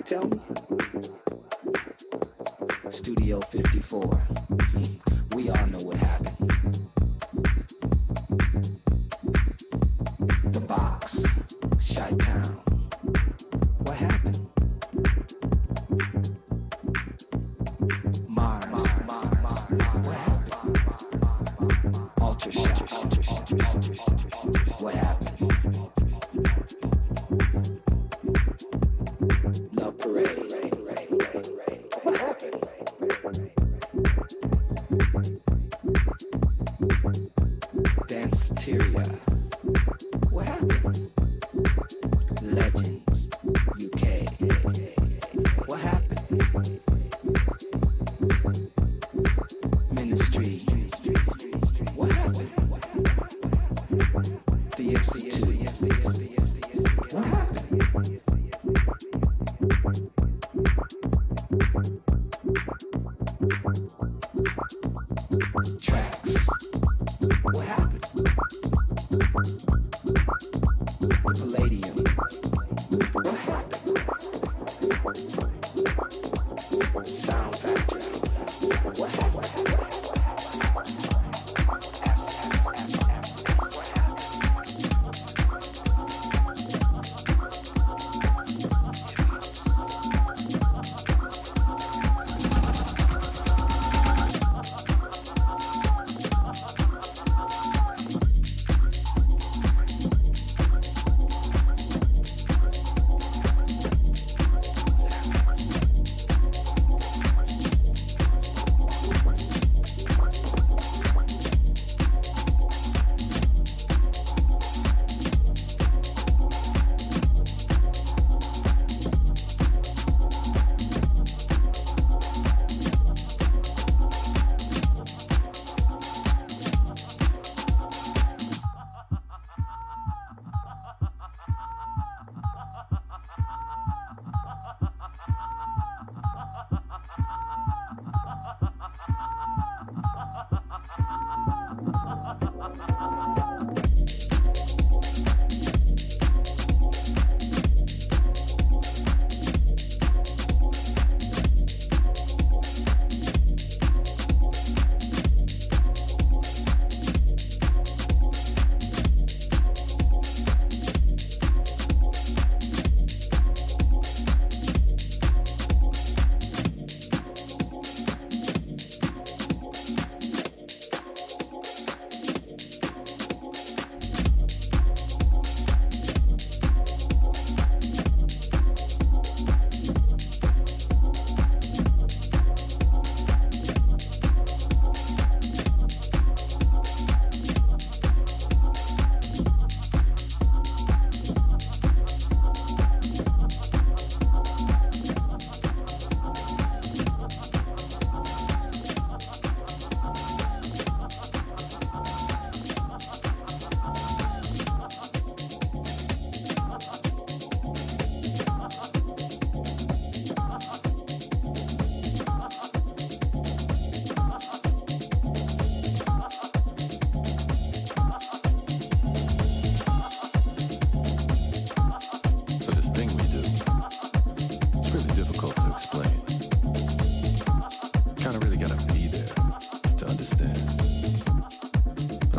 Tell me. Studio 54. We all know what happened.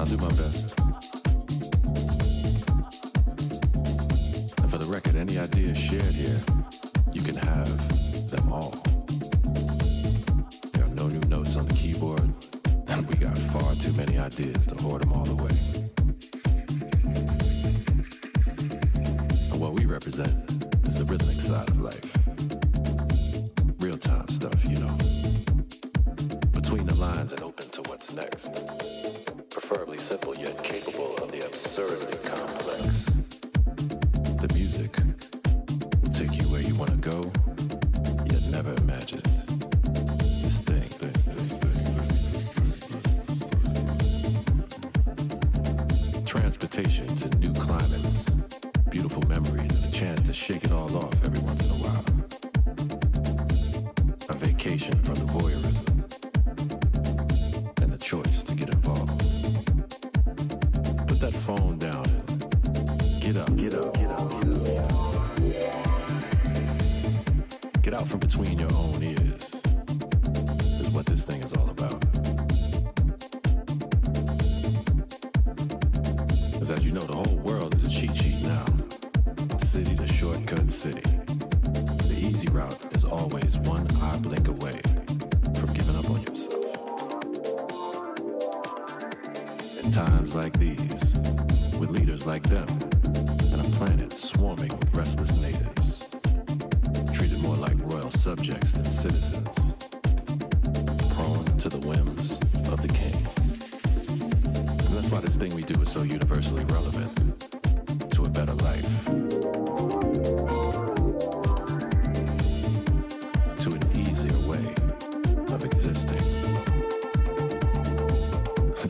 I'll do my best. And for the record, any ideas shared here, you can have them all. There are no new notes on the keyboard, and we got far too many ideas to hoard them all.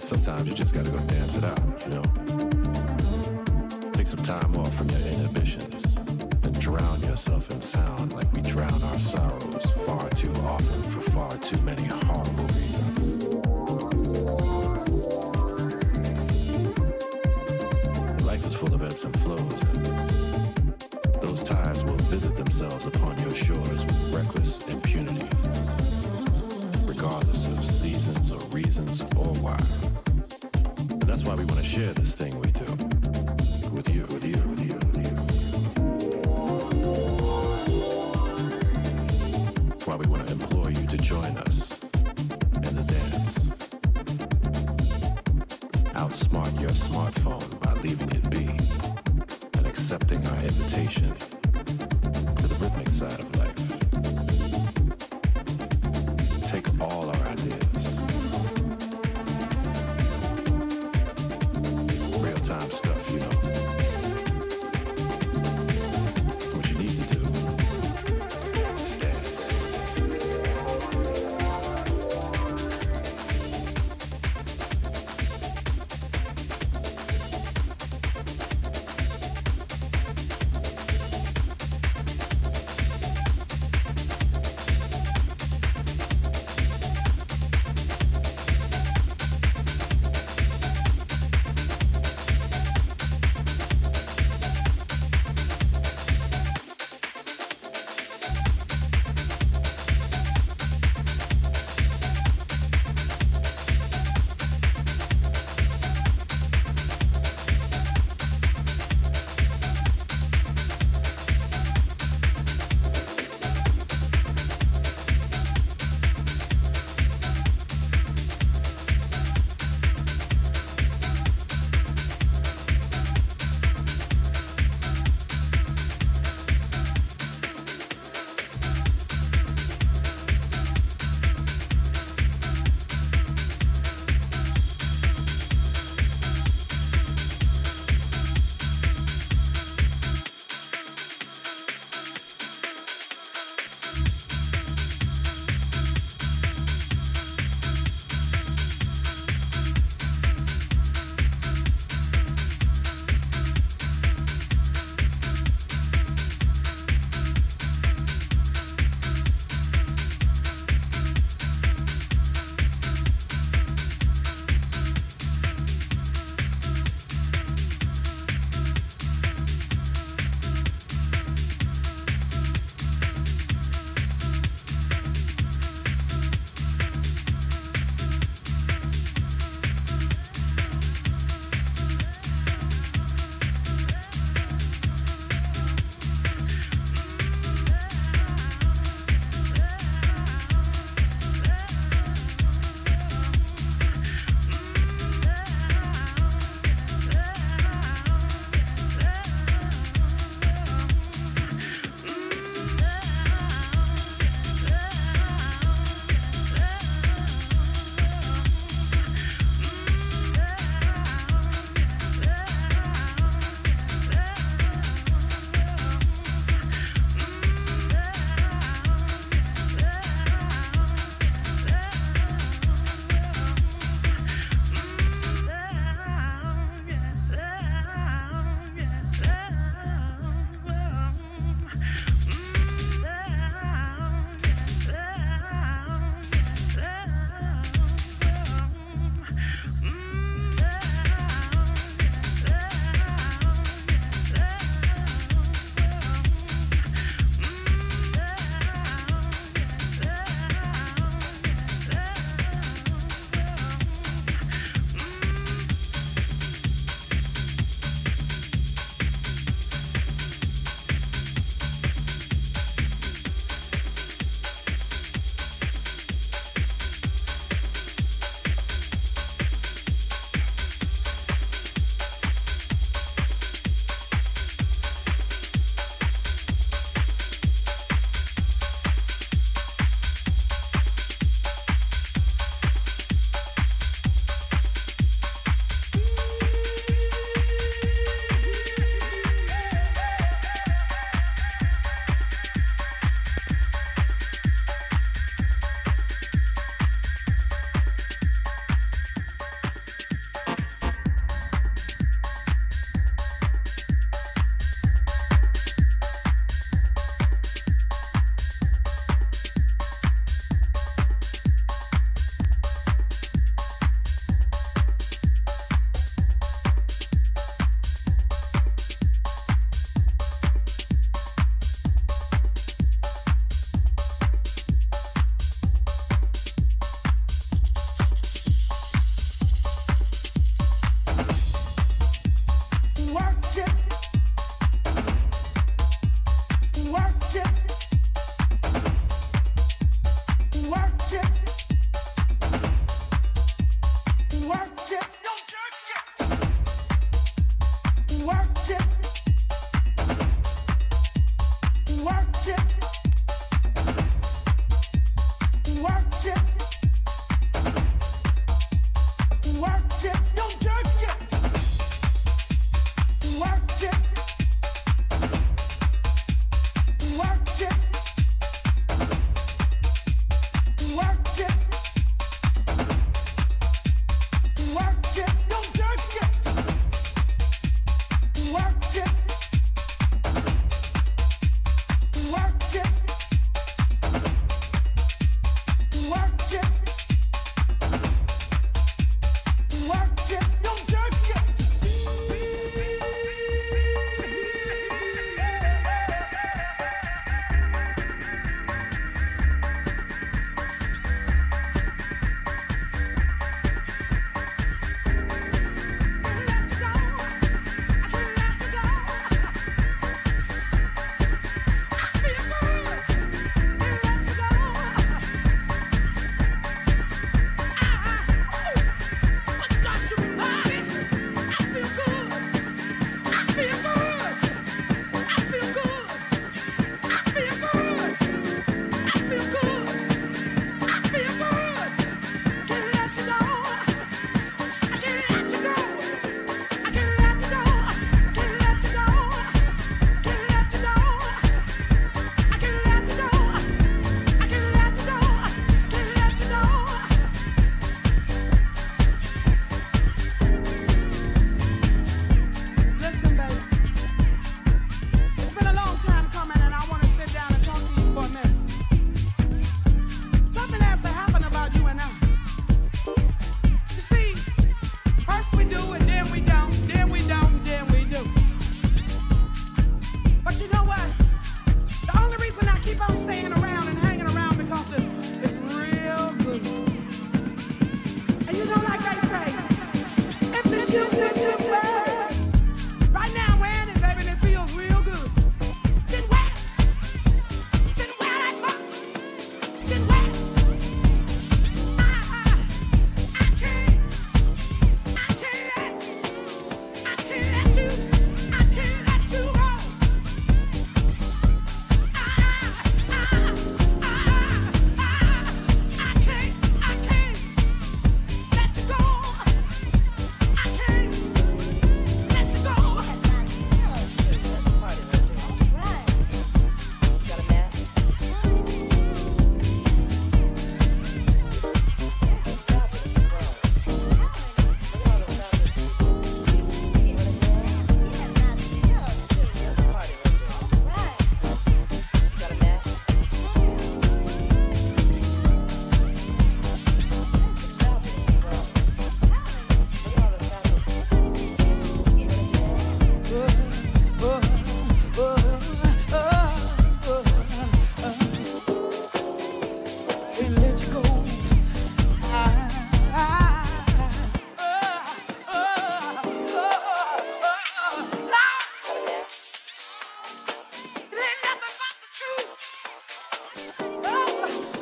sometimes you just gotta go dance it out, you know?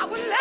I will